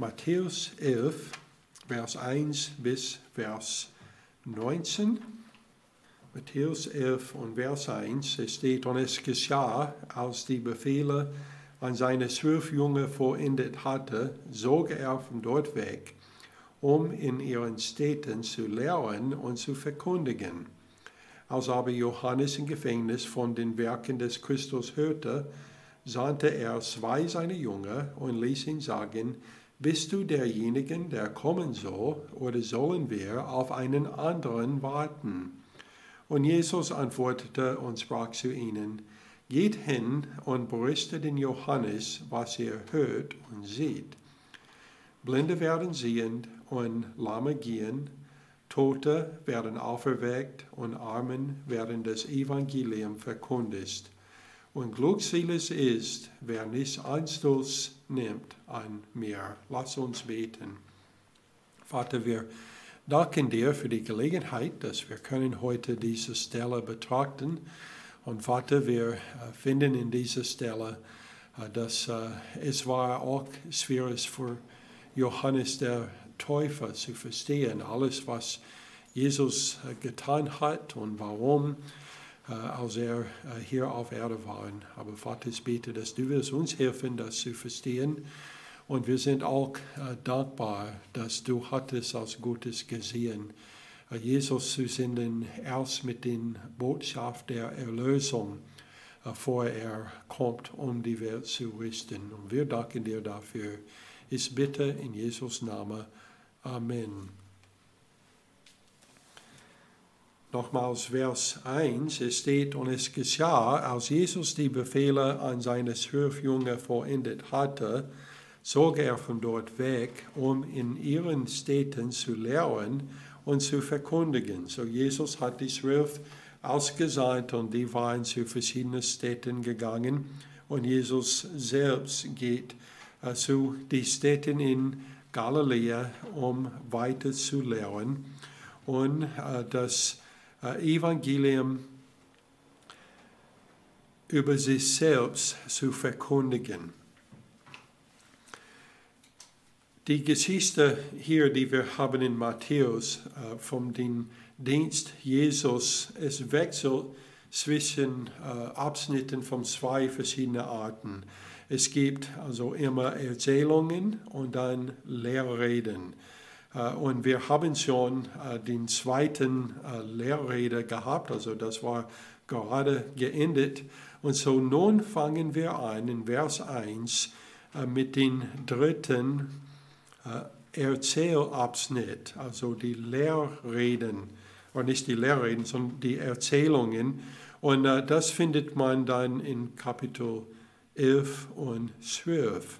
Matthäus 11, Vers 1 bis Vers 19. Matthäus 11 und Vers 1, es steht, und es geschah, als die Befehle an seine zwölf Jünger vollendet hatte, zog er von dort weg, um in ihren Städten zu lehren und zu verkündigen. Als aber Johannes im Gefängnis von den Werken des Christus hörte, sandte er zwei seiner Jünger und ließ ihn sagen, bist du derjenige, der kommen soll, oder sollen wir auf einen anderen warten? Und Jesus antwortete und sprach zu ihnen, Geht hin und berichtet den Johannes, was ihr hört und seht. Blinde werden sehend und Lahme gehen, Tote werden auferweckt und Armen werden das Evangelium verkündigt. Und glückselig ist, wer nicht Anstoß nimmt an mir. Lass uns beten. Vater, wir danken dir für die Gelegenheit, dass wir können heute diese Stelle betrachten. Und Vater, wir finden in dieser Stelle, dass es war auch schwierig für Johannes der Täufer zu verstehen, alles, was Jesus getan hat und warum, als er hier auf Erde war. Aber Vater, ich bete, dass du wirst uns helfen, das zu verstehen. Und wir sind auch dankbar, dass du hattest als Gutes gesehen, Jesus zu senden, erst mit der Botschaft der Erlösung, bevor er kommt, um die Welt zu richten. Und wir danken dir dafür. Ich bitte in Jesus' Namen. Amen. Nochmals Vers 1, es steht, und es geschah, als Jesus die Befehle an seine zwölf Jünger vollendet hatte, zog er von dort weg, um in ihren Städten zu lehren und zu verkündigen. So Jesus hat die zwölf ausgesandt und die waren zu verschiedenen Städten gegangen und Jesus selbst geht äh, zu den Städten in Galiläa, um weiter zu lehren und äh, das äh, Evangelium über sich selbst zu verkündigen. Die Geschichte hier, die wir haben in Matthäus äh, vom den Dienst Jesus, es wechselt zwischen äh, Abschnitten von zwei verschiedenen Arten. Es gibt also immer Erzählungen und dann Lehrreden. Äh, und wir haben schon äh, den zweiten äh, Lehrrede gehabt, also das war gerade geendet. Und so nun fangen wir an in Vers 1 äh, mit dem dritten äh, Erzählabschnitt, also die Lehrreden, oder nicht die Lehrreden, sondern die Erzählungen. Und das findet man dann in Kapitel 11 und 12.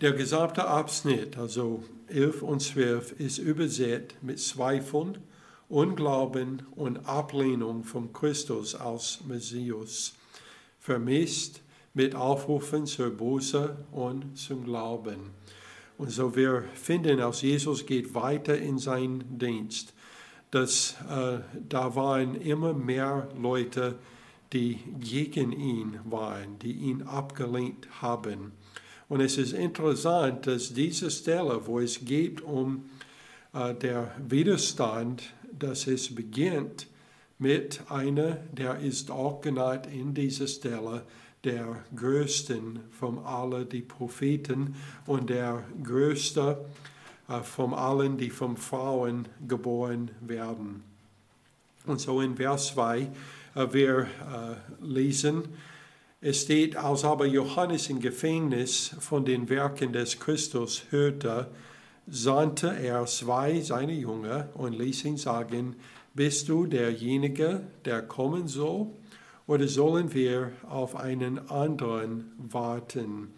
Der gesamte Abschnitt, also 11 und 12, ist übersät mit Zweifeln, Unglauben und Ablehnung von Christus als Messias, vermisst mit Aufrufen zur Buße und zum Glauben. Und so wir finden, als Jesus geht weiter in seinen Dienst, dass äh, da waren immer mehr Leute, die gegen ihn waren, die ihn abgelehnt haben. Und es ist interessant, dass diese Stelle, wo es geht um äh, der Widerstand, dass es beginnt mit einer, der ist auch genannt in dieser Stelle, der größten von allen die Propheten und der größte äh, von allen, die von Frauen geboren werden. Und so in Vers 2, äh, wir äh, lesen, es steht, als aber Johannes im Gefängnis von den Werken des Christus hörte, sandte er zwei seiner Jünger und ließ ihn sagen, bist du derjenige, der kommen soll? oder sollen wir auf einen anderen warten?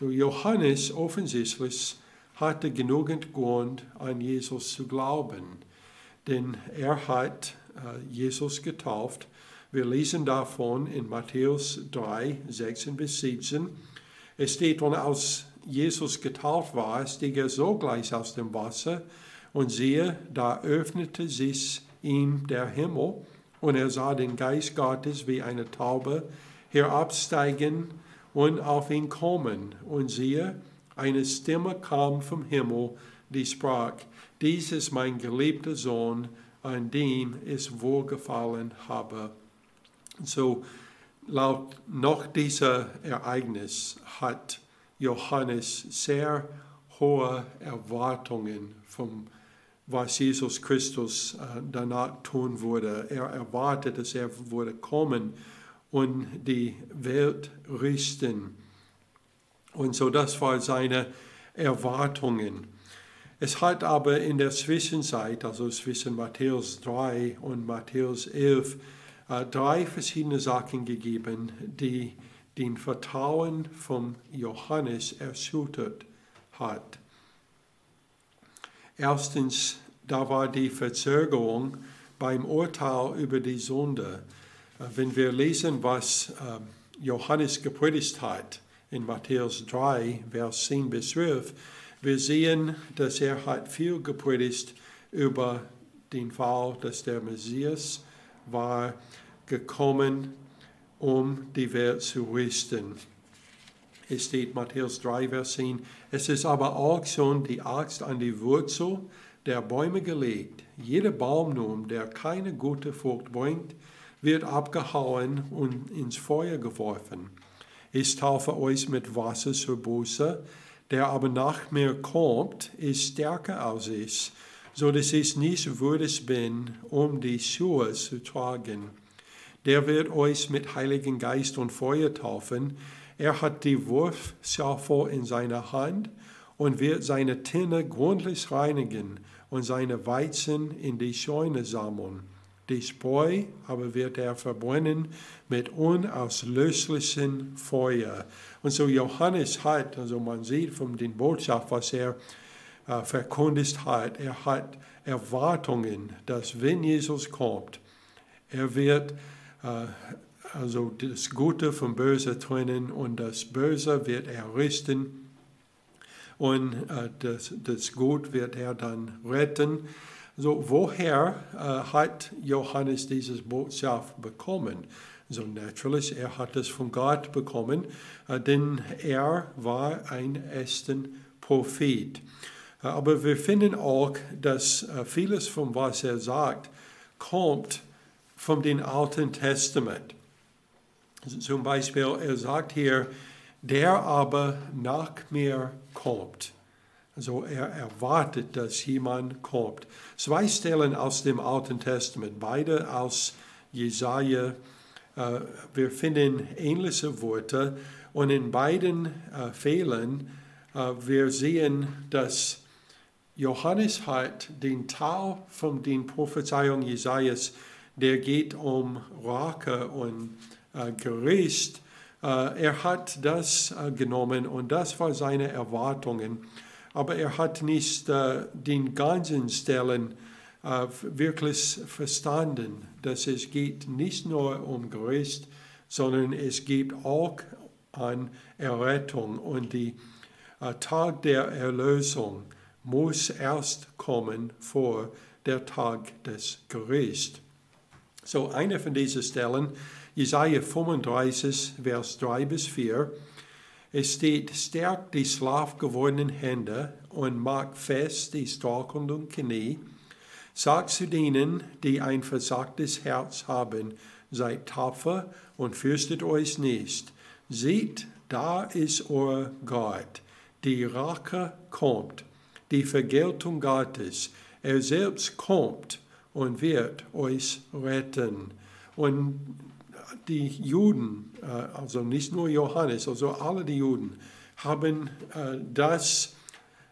Johannes offensichtlich hatte genügend Grund, an Jesus zu glauben, denn er hat äh, Jesus getauft. Wir lesen davon in Matthäus 3, 16 bis 17. Es steht, und als Jesus getauft war, stieg er sogleich aus dem Wasser und siehe, da öffnete sich ihm der Himmel und er sah den Geist Gottes wie eine Taube herabsteigen und auf ihn kommen. Und siehe, eine Stimme kam vom Himmel, die sprach, dies ist mein geliebter Sohn, an dem ich wohlgefallen habe. So, laut noch dieser Ereignis hat Johannes sehr hohe Erwartungen vom was Jesus Christus äh, danach tun würde. Er erwartet, dass er würde kommen und die Welt richten. Und so das war seine Erwartungen. Es hat aber in der Zwischenzeit, also zwischen Matthäus 3 und Matthäus 11, äh, drei verschiedene Sachen gegeben, die den Vertrauen von Johannes erschüttert hat. Erstens, da war die Verzögerung beim Urteil über die Sünde. Äh, wenn wir lesen, was ähm, Johannes gepredigt hat in Matthäus 3, Vers 10 bis 12, wir sehen, dass er hat viel gepredigt über den Fall, dass der Messias war gekommen, um die Welt zu richten. Es steht Matthäus 3, Vers 10, es ist aber auch schon die Axt an die Wurzel der Bäume gelegt. Jeder Baum nun, der keine gute Frucht bringt, wird abgehauen und ins Feuer geworfen. Ich taufe euch mit Wasser zur Buße, der aber nach mir kommt, ist stärker als ich, so dass ich nicht würdig bin, um die Schuhe zu tragen. Der wird euch mit Heiligen Geist und Feuer taufen, er hat die Wurfschaufel in seiner Hand und wird seine Tinne gründlich reinigen und seine Weizen in die Scheune sammeln. Die Spreu aber wird er verbrennen mit unauslöschlichem Feuer. Und so Johannes hat, also man sieht von den Botschaft, was er verkündigt hat, er hat Erwartungen, dass wenn Jesus kommt, er wird äh, also das Gute vom Böse trennen und das Böse wird er richten und äh, das, das Gut wird er dann retten. So, woher äh, hat Johannes dieses Botschaft bekommen? So, natürlich, er hat es von Gott bekommen, äh, denn er war ein echter Prophet. Äh, aber wir finden auch, dass äh, vieles von was er sagt, kommt vom dem Alten Testament. Zum Beispiel, er sagt hier, der aber nach mir kommt. Also er erwartet, dass jemand kommt. Zwei Stellen aus dem Alten Testament, beide aus Jesaja. Äh, wir finden ähnliche Worte und in beiden Fällen wir sehen, dass Johannes hat den Teil von den Prophezeiungen Jesajas, der geht um Rache und äh, Gericht. Äh, er hat das äh, genommen und das war seine Erwartungen. Aber er hat nicht den ganzen Stellen wirklich verstanden, dass es geht nicht nur um Gericht, sondern es geht auch an Errettung und der Tag der Erlösung muss erst kommen vor der Tag des Gerichts. So eine von diesen Stellen Jesaja 35, Vers 3 bis 4. Es steht, stärkt die schlafgewordenen Hände und macht fest die strauchelnden Knie. Sagt zu denen, die ein versagtes Herz haben, seid tapfer und fürchtet euch nicht. Seht, da ist euer Gott. Die Rache kommt, die Vergeltung Gottes. Er selbst kommt und wird euch retten. Und die Juden, äh, also nicht nur Johannes, also alle die Juden, haben äh, das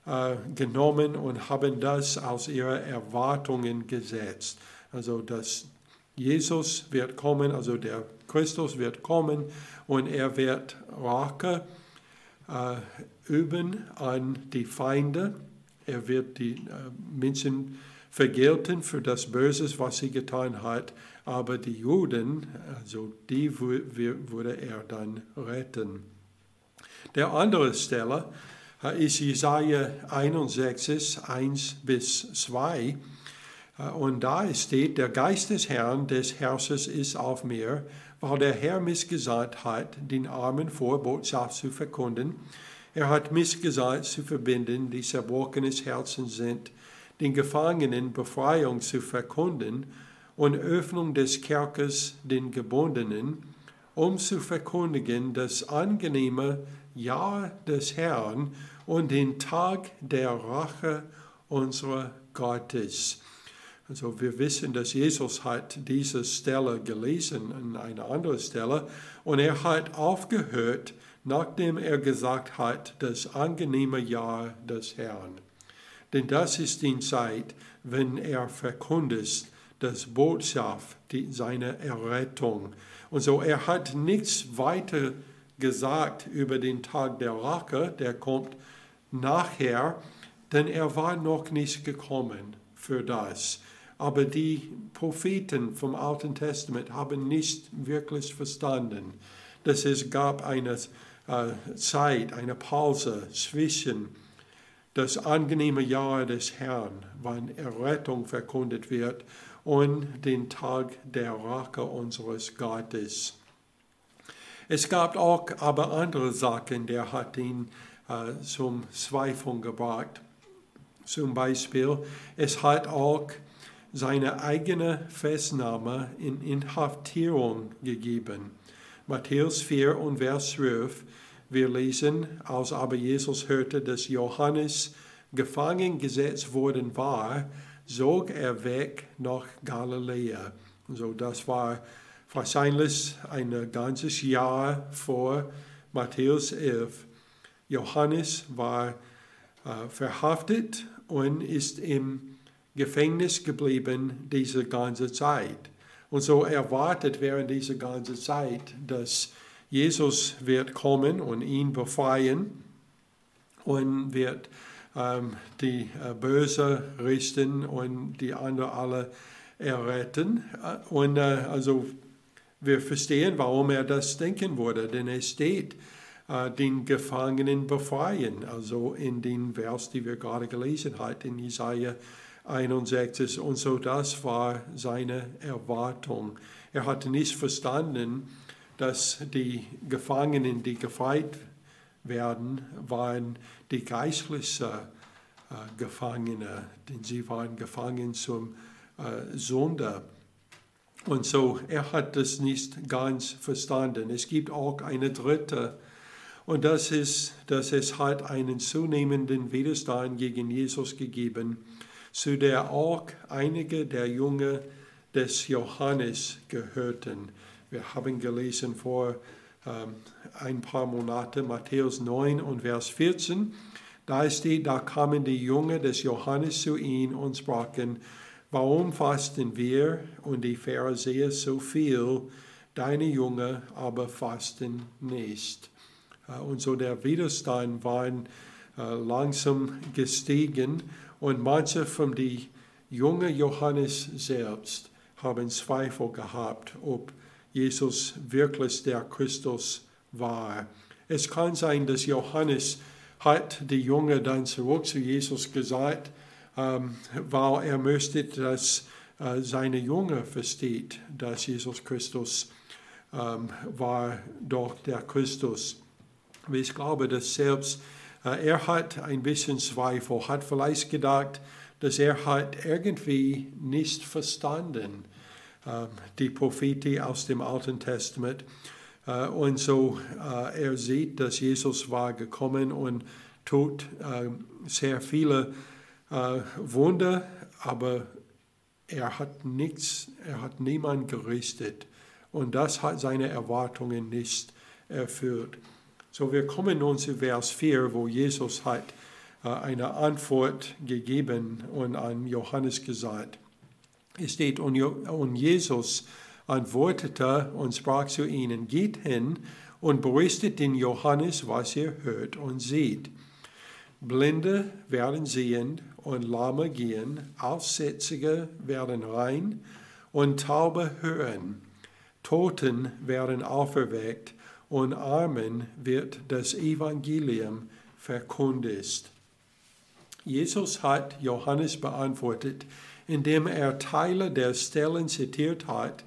äh, genommen und haben das aus ihren Erwartungen gesetzt. Also dass Jesus wird kommen, also der Christus wird kommen und er wird Rache üben an die Feinde. Er wird die Menschen vergelten für das Böse, was sie getan hat. Aber die Juden, also die würde er dann retten. Der andere Stelle äh, ist Jesaja 61, 1 bis 2. Äh, und da steht, der Geist des Herrn, des Herrschers ist auf mir, weil der Herr mich gesandt hat, den Armen vor Botschaft zu verkunden. Er hat Missgesagt zu verbinden, die zerbrochenes Herzen sind, den Gefangenen Befreiung zu verkunden und Öffnung des Kerkers den Gebundenen, um zu verkündigen das angenehme Jahr des Herrn und den Tag der Rache unserer Gottes. Also wir wissen, dass Jesus hat diese Stelle gelesen an einer anderen Stelle und er hat aufgehört, nachdem er gesagt hat, das angenehme Jahr des Herrn. Denn das ist die Zeit, wenn er verkündet das Botschaft seiner Errettung. Und so, er hat nichts weiter gesagt über den Tag der Rache, der kommt nachher, denn er war noch nicht gekommen für das. Aber die Propheten vom Alten Testament haben nicht wirklich verstanden, dass es gab eine Zeit, eine Pause zwischen das angenehme Jahr des Herrn, wann Errettung verkündet wird, und den Tag der Rache unseres Gottes. Es gab auch aber andere Sachen, der hat ihn äh, zum Zweifeln gebracht. Zum Beispiel, es hat auch seine eigene Festnahme in Inhaftierung gegeben. Matthäus 4 und Vers 12 wir lesen, als aber Jesus hörte, dass Johannes gefangen gesetzt worden war, zog er weg nach Galiläa. So, das war wahrscheinlich ein ganzes Jahr vor Matthäus 11. Johannes war äh, verhaftet und ist im Gefängnis geblieben diese ganze Zeit. Und so erwartet während dieser ganzen Zeit, dass Jesus wird kommen und ihn befreien und wird ähm, die äh, Böse richten und die anderen alle erretten. Äh, und äh, also wir verstehen, warum er das denken würde, denn es steht, äh, den Gefangenen befreien, also in den Vers, die wir gerade gelesen haben, in Jesaja 61. Und so das war seine Erwartung. Er hatte nicht verstanden, dass die Gefangenen, die gefreit werden, waren die geistlichen äh, Gefangene, denn sie waren gefangen zum äh, Sünde. Und so, er hat das nicht ganz verstanden. Es gibt auch eine dritte, und das ist, dass es hat einen zunehmenden Widerstand gegen Jesus gegeben, zu der auch einige der Jünger des Johannes gehörten. Wir haben gelesen vor ähm, ein paar Monaten Matthäus 9 und Vers 14. Da steht, da kamen die Jünger des Johannes zu ihm und sprachen, warum fasten wir und die Pharisäer so viel, deine Jünger aber fasten nicht. Äh, und so der Widerstand war äh, langsam gestiegen und manche von den jungen Johannes selbst haben Zweifel gehabt, ob Jesus wirklich der Christus war. Es kann sein, dass Johannes hat die Jünger dann zurück zu Jesus gesagt, ähm, weil er möchte, dass äh, seine Jünger versteht, dass Jesus Christus ähm, war doch der Christus. Ich glaube, dass selbst er hat ein bisschen Zweifel, hat vielleicht gedacht, dass er hat irgendwie nicht verstanden die Propheten aus dem Alten Testament. Äh, und so äh, er sieht, dass Jesus war gekommen und tut sehr viele Wunder, aber er hat nichts, er hat niemand gerichtet. Und das hat seine Erwartungen nicht erfüllt. So, wir kommen nun zu Vers 4, wo Jesus hat eine Antwort gegeben und an Johannes gesagt. Es steht, und Jesus antwortete und sprach zu ihnen, geht hin und berichtet den Johannes, was ihr hört und seht. Blinde werden sehend und Lahme gehen, Aussätzige werden rein und Taube hören. Toten werden auferweckt und Armen wird das Evangelium verkündigt. Jesus hat Johannes beantwortet, indem er Teile der Stellen zitiert hat,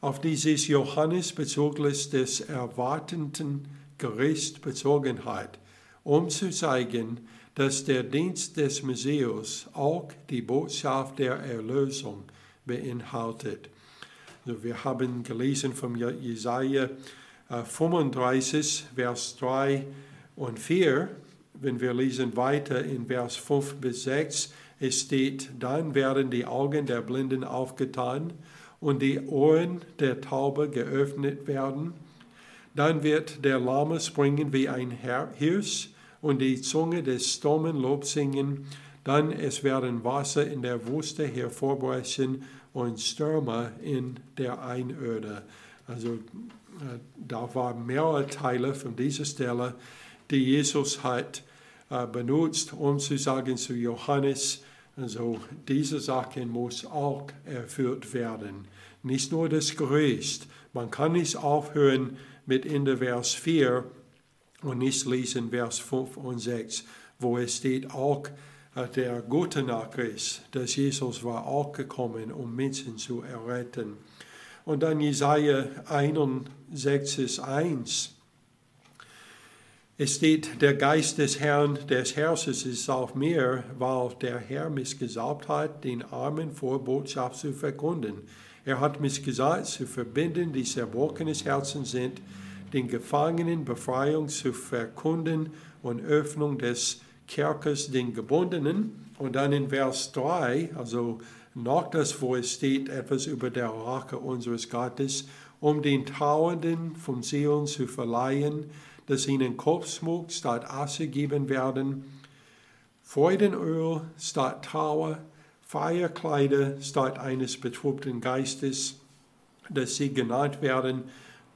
auf die sich Johannes bezüglich des erwartenden Gerichts bezogen hat. um zu zeigen, dass der Dienst des Messias auch die Botschaft der Erlösung beinhaltet. Also wir haben gelesen von Jesaja 35, äh, Vers 3 und 4. Wenn wir lesen weiter in Vers 5 bis 6, es steht, dann werden die Augen der Blinden aufgetan und die Ohren der Taube geöffnet werden. Dann wird der Lahme springen wie ein Hirsch und die Zunge des Stummen Lob singen. Dann es werden Wasser in der Wüste hervorbrechen und Stürme in der Einöde. Also äh, da waren mehrere Teile von dieser Stelle, die Jesus hat äh, benutzt, um zu sagen zu Johannes, also diese Sachen muss auch erfüllt werden. Nicht nur das Gerüst. Man kann nicht aufhören mit Ende Vers 4 und nicht lesen Vers 5 und 6, wo es steht auch äh, der gute Nachricht, dass Jesus war auch gekommen, um Menschen zu erretten. Und dann Jesaja 61, 1. Es steht, der Geist des Herrn, des Herrschers ist auf mir, weil der Herr mich gesalbt hat, den Armen vor Botschaft zu verkunden. Er hat mich gesagt, zu verbinden, die zerbrochenes Herzen sind, den Gefangenen Befreiung zu verkunden und Öffnung des Kerkers den Gebundenen. Und dann in Vers 3, also noch das, wo es steht, etwas über der Rache unseres Gottes, um den Trauernden vom Seelen zu verleihen, dass ihnen Kopfschmuck statt Asche geben werden, Freudenöl statt Trauer, Feierkleider statt eines betrübten Geistes, dass sie genannt werden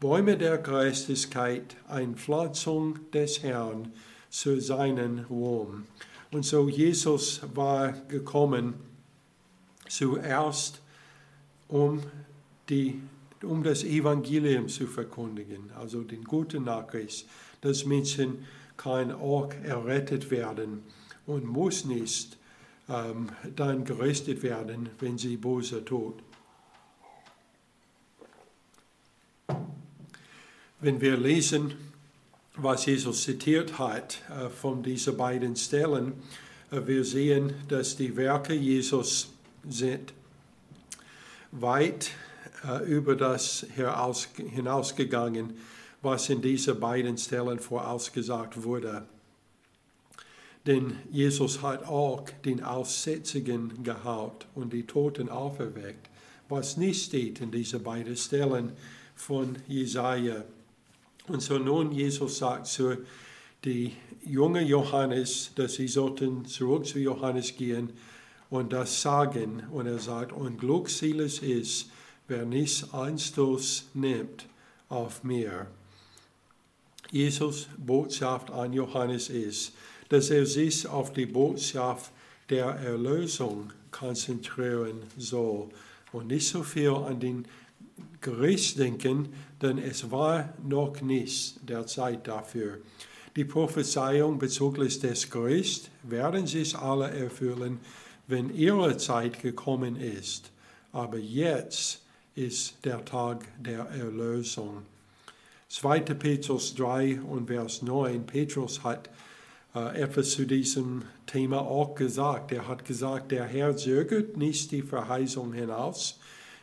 Bäume der Geistigkeit, eine Pflanzung des Herrn zu seinen Ruhm. Und so Jesus war gekommen zuerst, um die um das Evangelium zu verkündigen, also den guten Nachricht, dass Menschen kann auch errettet werden und muss nicht ähm, dann gerüstet werden, wenn sie böse tut. Wenn wir lesen, was Jesus zitiert hat äh, von diesen beiden Stellen, äh, wir sehen, dass die Werke Jesus sind weit äh, über das hinausgegangen, was in diesen beiden Stellen vorausgesagt wurde. Denn Jesus hat auch den Aussätzigen geheilt und die Toten auferweckt, was nicht steht in diesen beiden Stellen von Jesaja. Und so nun Jesus sagt zu die junge Johannes, dass sie sollten zurück zu Johannes gehen und das sagen. Und er sagt, und glückselig ist, wer nicht Einstoß nimmt auf mir. Jesus Botschaft an Johannes ist, dass er sich auf die Botschaft der Erlösung konzentrieren soll und nicht so viel an den Gericht denken, denn es war noch nicht der Zeit dafür. Die Prophezeiung bezüglich des Gerichts werden sich alle erfüllen, wenn ihre Zeit gekommen ist. Aber jetzt ist der Tag der Erlösung. 2. Petrus 3 und Vers 9. Petrus hat äh, etwas zu diesem Thema auch gesagt. Er hat gesagt, der Herr zögert nicht die Verheißung hinaus,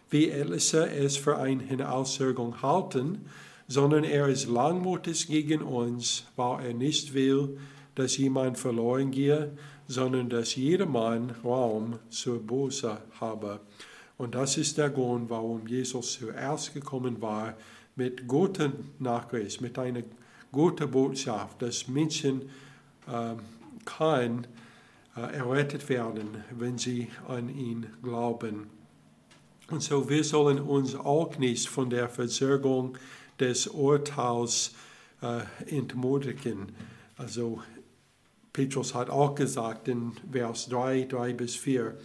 wie etliche es für eine Hinauszögerung halten, sondern er ist langmutig gegen uns, weil er nicht will, dass jemand verloren gehe, sondern dass jedermann Raum zur Buße habe. Und das ist der Grund, warum Jesus zuerst gekommen war mit guten Nachricht, mit einer guten Botschaft, dass Menschen äh, kann äh, errettet werden, wenn sie an ihn glauben. Und so wir sollen uns auch nicht von der Verzögerung des Urteils äh, entmutigen. Also Petrus hat auch gesagt in Vers 3, 3 bis 4,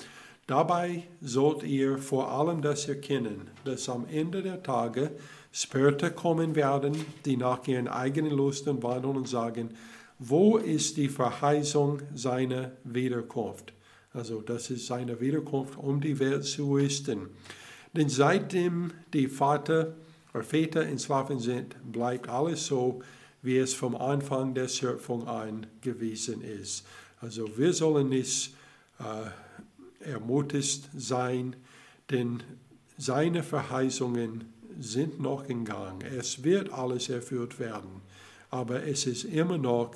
Dabei sollt ihr vor allem das erkennen, dass am Ende der Tage Spörter kommen werden, die nach ihren eigenen Lusten wandeln und sagen, wo ist die Verheißung seiner Wiederkunft? Also das ist seine Wiederkunft, um die Welt zu richten. Denn seitdem die Vater oder Väter Waffen sind, bleibt alles so, wie es vom Anfang der Schöpfung an gewesen ist. Also wir sollen nicht äh, ermutigt sein, denn seine Verheißungen sind noch in Gang. Es wird alles erfüllt werden, aber es ist immer noch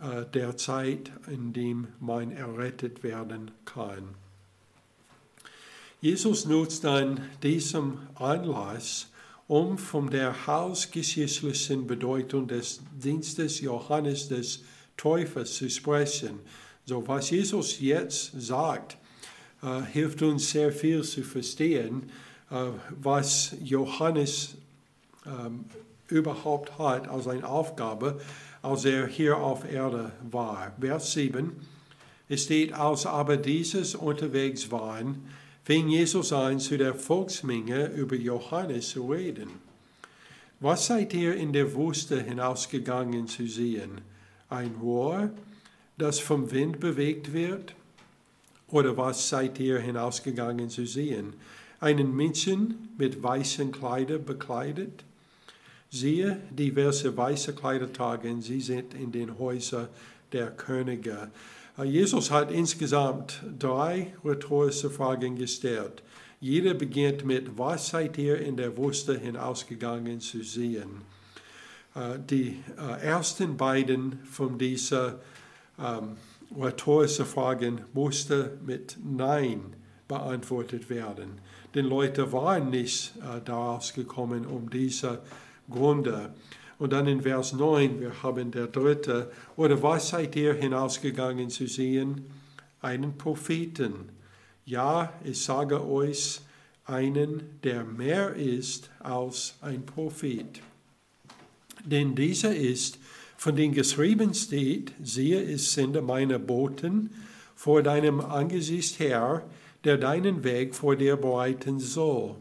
äh, der Zeit, in dem man errettet werden kann. Jesus nutzt dann diesen Anlass, um von der hausgeschichtlichen Bedeutung des Dienstes Johannes des Täufers zu sprechen. So was Jesus jetzt sagt, äh, hilft uns sehr viel zu verstehen, äh, was Johannes ähm, überhaupt hat als eine Aufgabe, als er hier auf Erde war. Vers 7, es steht, als aber dieses unterwegs waren, fing Jesus an, zu der Volksmenge über Johannes zu reden. Was seid ihr in der Wüste hinausgegangen zu sehen? Ein Rohr, das vom Wind bewegt wird? Oder was seid ihr hinausgegangen zu sehen? Einen Menschen mit weißen Kleidern bekleidet? Siehe, diverse weiße Kleider tragen, sie sind in den Häusern der Könige. Äh, Jesus hat insgesamt drei rhetorische Fragen gestellt. Jeder beginnt mit, was seid ihr in der Wüste hinausgegangen zu sehen? Äh, die äh, ersten beiden von diesen ähm, rhetorischen Fragen mussten mit Nein beantwortet werden. Denn Leute waren nicht daraus gekommen, um diese Gründe und dann in Vers 9, wir haben der dritte, oder was seid ihr hinausgegangen zu sehen? Einen Propheten. Ja, ich sage euch, einen, der mehr ist als ein Prophet. Denn dieser ist, von dem geschrieben steht, siehe, ich sende meine Boten vor deinem Angesicht her, der deinen Weg vor dir bereiten soll.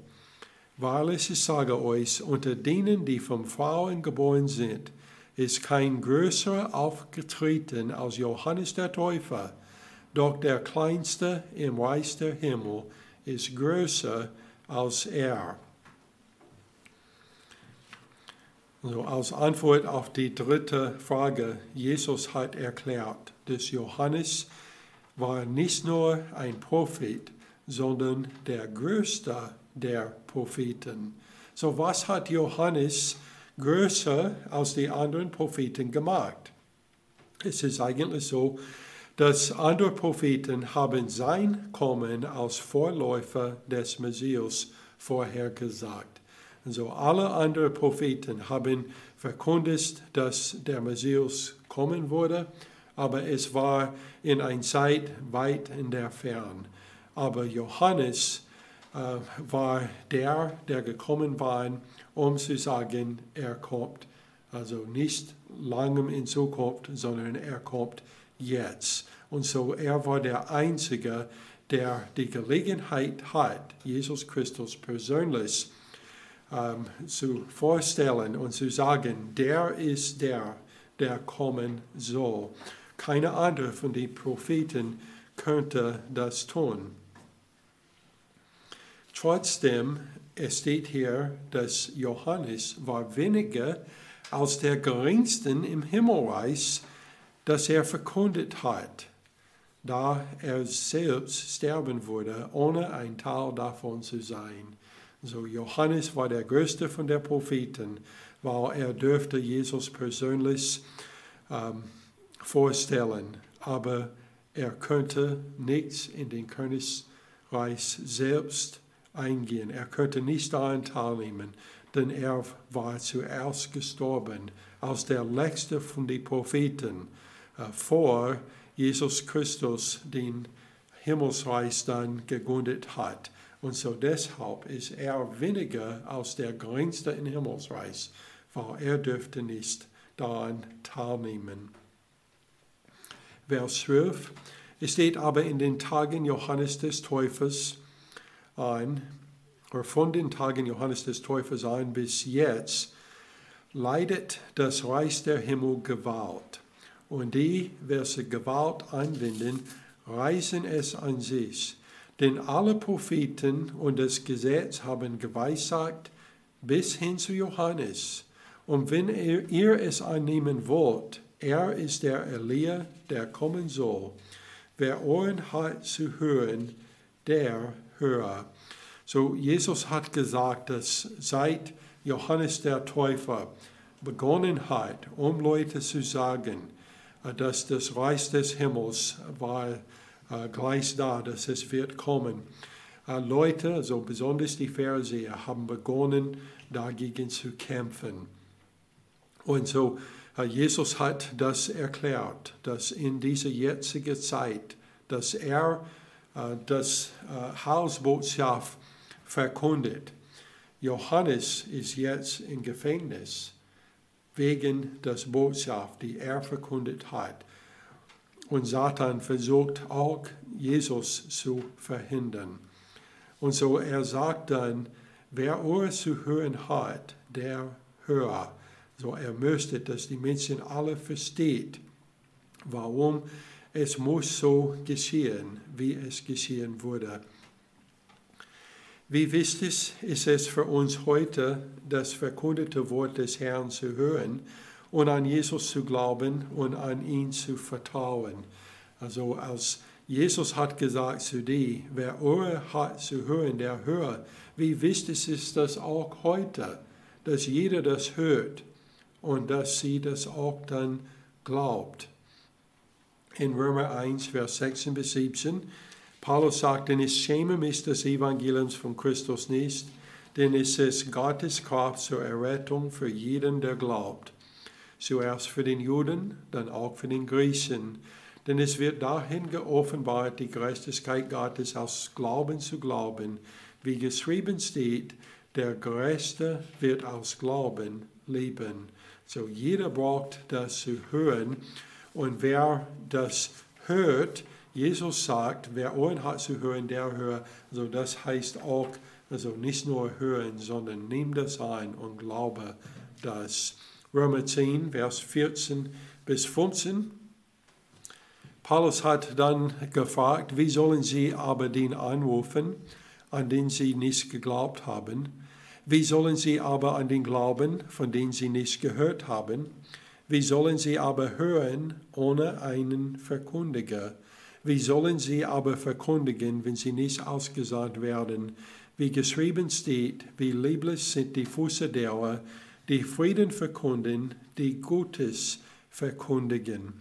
Wahrlich, ich sage euch, unter denen, die von Frauen geboren sind, ist kein größerer aufgetreten als Johannes der Täufer, doch der Kleinste im Reich der Himmel ist größer als er. Also als Antwort auf die dritte Frage, Jesus hat erklärt, dass Johannes war nicht nur ein Prophet, sondern der größte der Propheten. So was hat Johannes größer als die anderen Propheten gemacht? Es ist eigentlich so, dass andere Propheten haben sein Kommen als Vorläufer des Messias vorhergesagt. Also alle anderen Propheten haben verkündet, dass der Messias kommen würde, aber es war in einer Zeit weit in der Fern. Aber Johannes war der, der gekommen war, um zu sagen, er kommt. Also nicht langem in Zukunft, sondern er kommt jetzt. Und so er war der Einzige, der die Gelegenheit hat, Jesus Christus persönlich ähm, zu vorstellen und zu sagen, der ist der, der kommen soll. Keine andere von den Propheten könnte das tun. Trotzdem, es steht hier, dass Johannes war weniger als der geringsten im Himmelreich, das er verkündet hat, da er selbst sterben würde, ohne ein Teil davon zu sein. So Johannes war der größte von den Propheten, weil er dürfte Jesus persönlich ähm, vorstellen, aber er könnte nichts in den Königreich selbst eingehen. Er könnte nicht daran teilnehmen, denn er war zuerst gestorben als der letzte von den Propheten, äh, vor Jesus Christus den Himmelsreich dann gegründet hat. Und so deshalb ist er weniger als der geringste im Himmelsreich, weil er dürfte nicht daran teilnehmen. Vers 12. Es steht aber in den Tagen Johannes des Täufers, ein, oder von den Tagen Johannes des Täufers ein bis jetzt, leidet das Reich der Himmel Gewalt. Und die, welche Gewalt anwenden, reißen es an sich. Denn alle Propheten und das Gesetz haben geweissagt bis hin zu Johannes. Und wenn ihr, es annehmen wollt, er ist der Elia, der kommen soll. Wer Ohren hat zu hören, der höre. So, Jesus hat gesagt, dass seit Johannes der Täufer begonnen hat, um Leute zu sagen, äh, dass das Reich des Himmels war äh, gleich da, dass es wird kommen. Äh, Leute, also besonders die Pharisäer, haben begonnen, dagegen zu kämpfen. Und so, Jesus hat das erklärt, dass in dieser jetzigen Zeit, dass er das Hausbotschaft verkündet. Johannes ist jetzt im Gefängnis wegen der Botschaft, die er verkündet hat. Und Satan versucht auch, Jesus zu verhindern. Und so er sagt dann, wer Ohr zu hören hat, der höre. So er möchte, dass die Menschen alle versteht, warum es muss so geschehen, wie es geschehen wurde. Wie wichtig ist es für uns heute, das verkündete Wort des Herrn zu hören und an Jesus zu glauben und an ihn zu vertrauen. Also als Jesus hat gesagt zu dir, wer Ohren hat zu hören, der hört. Wie wichtig ist das auch heute, dass jeder das hört und dass sie das auch dann glaubt. In Römer 1, Vers 16 bis 17 Paulus sagt, denn ich schäme mich des Evangeliums von Christus nicht, denn es ist Gottes Kraft zur Errettung für jeden, der glaubt. Zuerst für den Juden, dann auch für den Griechen. Denn es wird dahin geoffenbart, die Gerechtigkeit Gottes aus Glauben zu glauben, wie geschrieben steht, der Gerechte wird aus Glauben leben. So jeder braucht das zu hören und wer das hört, Jesus sagt, wer Ohren hat zu hören, der höre. Also das heißt auch, also nicht nur hören, sondern nimm das ein und glaube das. Römer 10, Vers 14 bis 15. Paulus hat dann gefragt, wie sollen sie aber den anrufen, an den sie nicht geglaubt haben? Wie sollen sie aber an den glauben, von dem sie nicht gehört haben? Wie sollen sie aber hören ohne einen Verkündiger? Wie sollen sie aber verkündigen, wenn sie nicht ausgesandt werden? Wie geschrieben steht, wie lieblich sind die Füße derer, die Frieden verkünden, die Gutes verkündigen.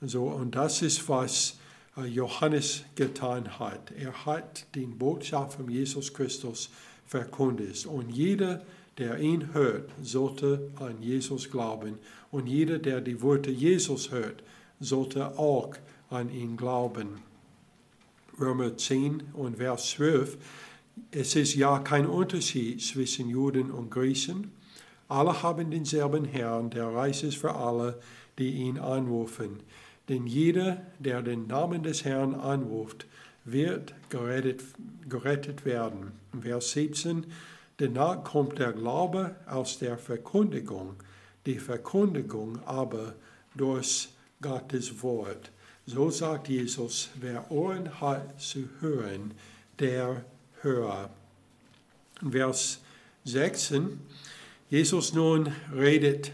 Also, und das ist, was äh, Johannes getan hat. Er hat den Botschaft von Jesus Christus verkündet. Und jeder, der ihn hört, sollte an Jesus glauben. Und jeder, der die Worte Jesus hört, sollte auch an ihn glauben. Römer 10 und Vers 12. Es ist ja kein Unterschied zwischen Juden und Griechen. Alle haben denselben Herrn, der reich ist für alle, die ihn anrufen. Denn jeder, der den Namen des Herrn anruft, wird gerettet, gerettet werden. Vers 17. Danach kommt der Glaube aus der Verkündigung, die Verkündigung aber durch Gottes Wort. So sagt Jesus, wer Ohren hat zu hören, der höre. Vers 16, Jesus nun redet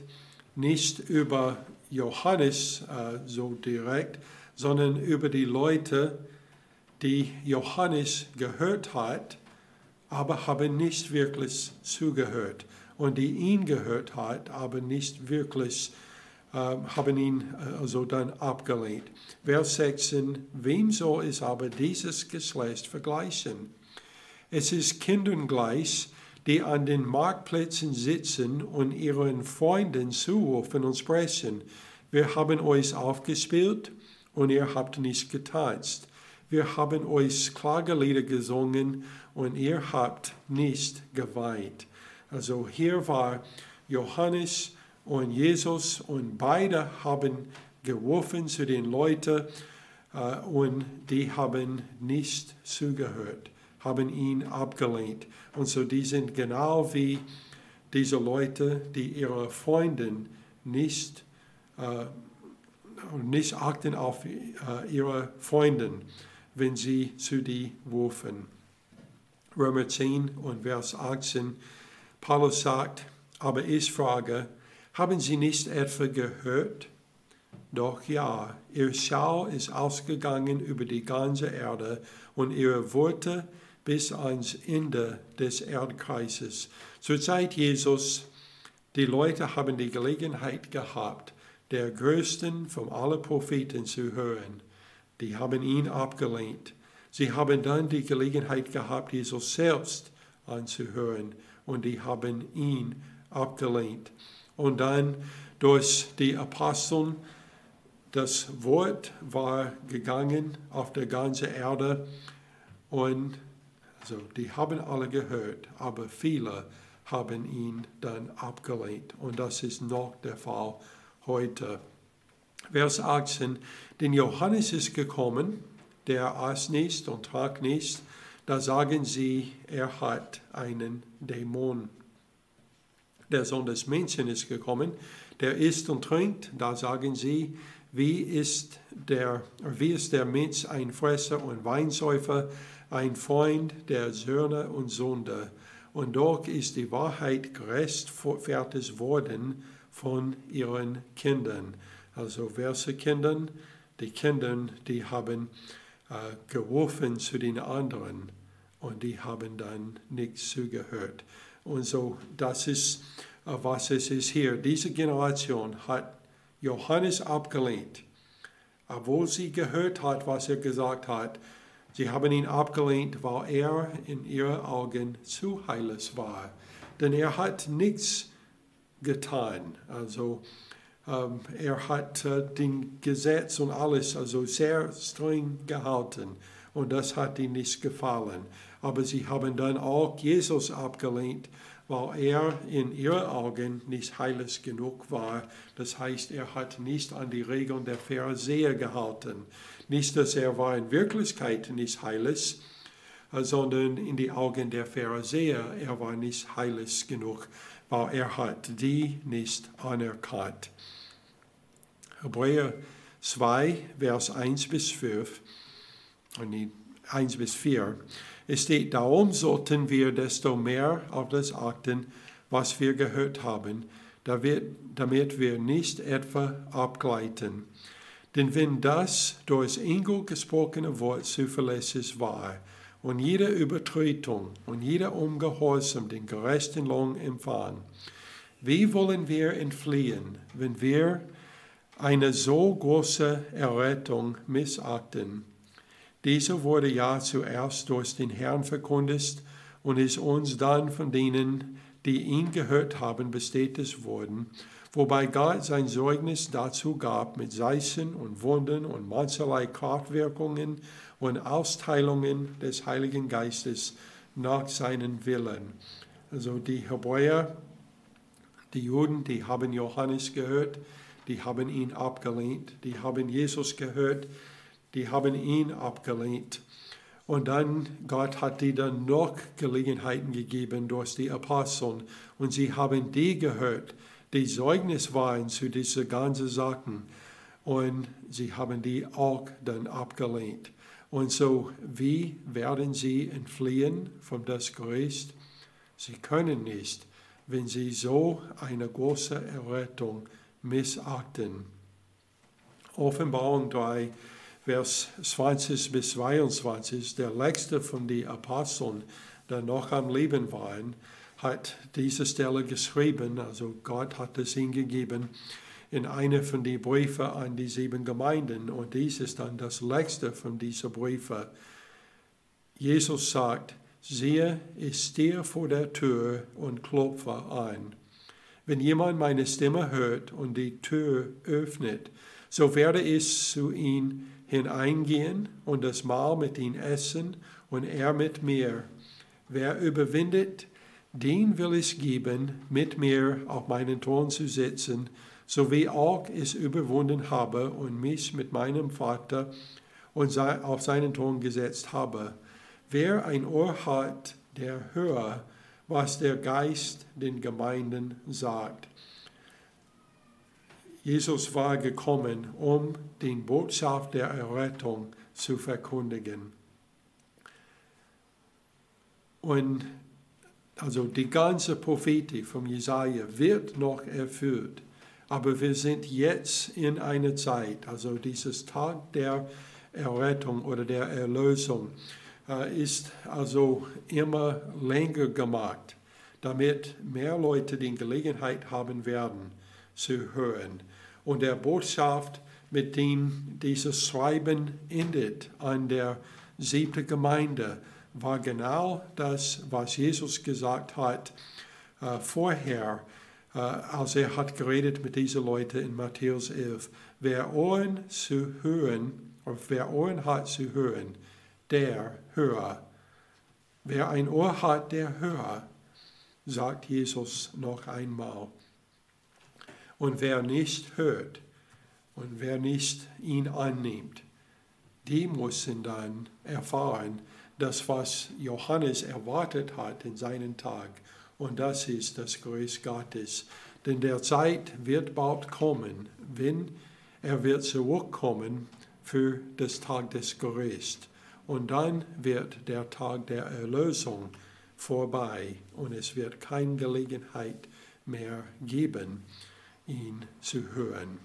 nicht über Johannes äh, so direkt, sondern über die Leute, die Johannes gehört hat, aber haben nicht wirklich zugehört und die ihn gehört hat, aber nicht wirklich ähm, haben ihn äh, also dann abgelehnt. Vers 16, wem soll es aber dieses Geschlecht vergleichen? Es ist Kindern gleich, die an den Marktplätzen sitzen und ihren Freunden zurufen und sprechen. Wir haben euch aufgespielt und ihr habt nicht getanzt. Wir haben euch Klagelieder gesungen und ihr habt nicht geweint. Also hier war Johannes und Jesus und beide haben gerufen zu den Leuten äh, und die haben nicht zugehört, haben ihn abgelehnt. Und so die sind genau wie diese Leute, die ihre Freunde nicht, äh, nicht achten auf äh, ihre Freunde, wenn sie zu die rufen. Römer 10 und Vers 18, Paulus sagt, aber ich frage, Haben Sie nicht etwa gehört? Doch ja, Ihr Schau ist ausgegangen über die ganze Erde und Ihre Worte bis ans Ende des Erdkreises. Zur Zeit Jesus, die Leute haben die Gelegenheit gehabt, der größten von allen Propheten zu hören. Die haben ihn abgelehnt. Sie haben dann die Gelegenheit gehabt, Jesus selbst anzuhören und die haben ihn abgelehnt. Und dann durch die Aposteln, das Wort war gegangen auf der ganzen Erde und also die haben alle gehört, aber viele haben ihn dann abgelehnt. Und das ist noch der Fall heute. Vers 18, denn Johannes ist gekommen, der aß nicht und trank nicht, da sagen sie, er hat einen Dämon. Der Sohn des Menschen ist gekommen, der isst und trinkt, da sagen sie, wie ist der, wie ist der Mensch ein Fresser und Weinsäufer, ein Freund der Söhne und Sünde. Und doch ist die Wahrheit gerechtfertigt worden von ihren Kindern. Also welche Kinder? Die Kinder, die haben äh, gerufen zu den anderen und die haben dann nichts zugehört. Und so, das ist, äh, was es ist hier. Diese Generation hat Johannes abgelehnt, obwohl sie gehört hat, was er gesagt hat. Sie haben ihn abgelehnt, weil er in ihren Augen zu heilig war. Denn er hat nichts getan. Also ähm, er hat äh, den Gesetz und alles also sehr streng gehalten und das hat ihnen nicht gefallen. Aber sie haben dann auch Jesus abgelehnt, weil er in ihren Augen nicht heilig genug war. Das heißt, er hat nicht an die Regeln der Pharisäer gehalten. Nicht, dass er war in Wirklichkeit nicht heilig, äh, sondern in die Augen der Pharisäer, er war nicht heilig genug, weil er hat die nicht anerkannt. Hebräer 2, Vers 1 bis 5, und 1 bis 4. Es steht, darum sollten wir desto mehr auf das achten, was wir gehört haben, damit wir nicht etwa abgleiten. Denn wenn das durch Engel gesprochene Wort zuverlässig war und jede Übertretung und jeder Ungehorsam den gerechten Lohn empfangen, wie wollen wir entfliehen, wenn wir eine so große Errettung missachten. Diese wurde ja zuerst durch den Herrn verkündigt und ist uns dann von denen, die ihn gehört haben, bestätigt worden, wobei Gott sein Zeugnis dazu gab mit Zeichen und Wunden und mancherlei Kraftwirkungen und Austeilungen des Heiligen Geistes nach seinen Willen. Also die Hebräer, die Juden, die haben Johannes gehört, die haben ihn abgelehnt, die haben Jesus gehört, die haben ihn abgelehnt. Und dann, Gott hat die dann noch Gelegenheiten gegeben durch die Aposteln und sie haben die gehört, die Zeugnis waren zu diesen ganzen Sachen und sie haben die auch dann abgelehnt. Und so, wie werden sie entfliehen von das Gericht? Sie können nicht, wenn sie so eine große Errettung missachten. Offenbarung 3, Vers 20 bis 22, der letzte von den Aposteln, der noch am Leben waren, hat diese Stelle geschrieben, also Gott hat es ihm gegeben, in einer von den Briefen an die sieben Gemeinden. Und dies ist dann das letzte von diesen Briefen. Jesus sagt, siehe, ich stehe vor der Tür und klopfe ein. Wenn jemand meine Stimme hört und die Tür öffnet, so werde ich zu ihm hineingehen und das Mahl mit ihm essen und er mit mir. Wer überwindet, den will ich geben, mit mir auf meinen Thron zu sitzen, so wie auch ich überwunden habe und mich mit meinem Vater und auf seinen Thron gesetzt habe. Wer ein Ohr hat, der höre, was der Geist den Gemeinden sagt. Jesus war gekommen, um den Botschaft der Errettung zu verkündigen. Und also die ganze Prophetie vom Jesaja wird noch erfüllt Aber wir sind jetzt in einer Zeit, also dieses Tag der Errettung oder der Erlösung, ist also immer länger gemacht, damit mehr Leute die Gelegenheit haben werden zu hören. Und der Botschaft, mit dem dieses Schreiben endet an der siebten Gemeinde, war genau das, was Jesus gesagt hat äh, vorher, äh, als er hat geredet mit diesen Leuten in Matthäus 11. Wer Ohren zu hören, wer Ohren hat zu hören, der höre. Wer ein Ohr hat, der höre, sagt Jesus noch einmal. Und wer nicht hört und wer nicht ihn annimmt, die müssen dann erfahren, das, was Johannes erwartet hat in seinen Tag. Und das ist das Grüß Gottes. Denn der Zeit wird bald kommen, wenn er wird zurückkommen für das Tag des Gerichts. Und dann wird der Tag der Erlösung vorbei und es wird keine Gelegenheit mehr geben, ihn zu hören.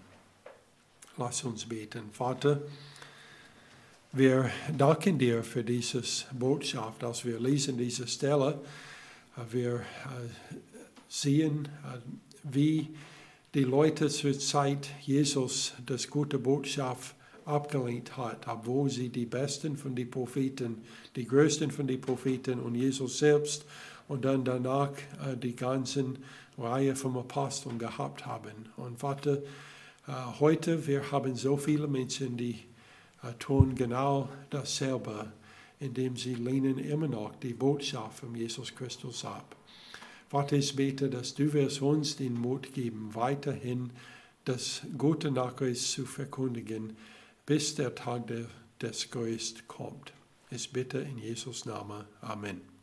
Lass uns beten. Vater, wir danken dir für diese Botschaft, als wir lesen diese Stelle. Wir äh, sehen, äh, wie die Leute zur Zeit Jesus das gute Botschaft abgelehnt hat, obwohl sie die besten von den Propheten, die größten von den Propheten und Jesus selbst und dann danach äh, die ganzen Reihe von Aposteln gehabt haben. Und Vater, äh, heute wir haben so viele Menschen, die äh, tun genau dasselbe, indem sie lehnen immer noch die Botschaft von Jesus Christus ab. Vater, ich bete, dass du wirst uns den Mut geben, weiterhin das gute Nachricht zu verkündigen, bis der Tag des Gerichts kommt. Ich bitte in Jesus Namen. Amen.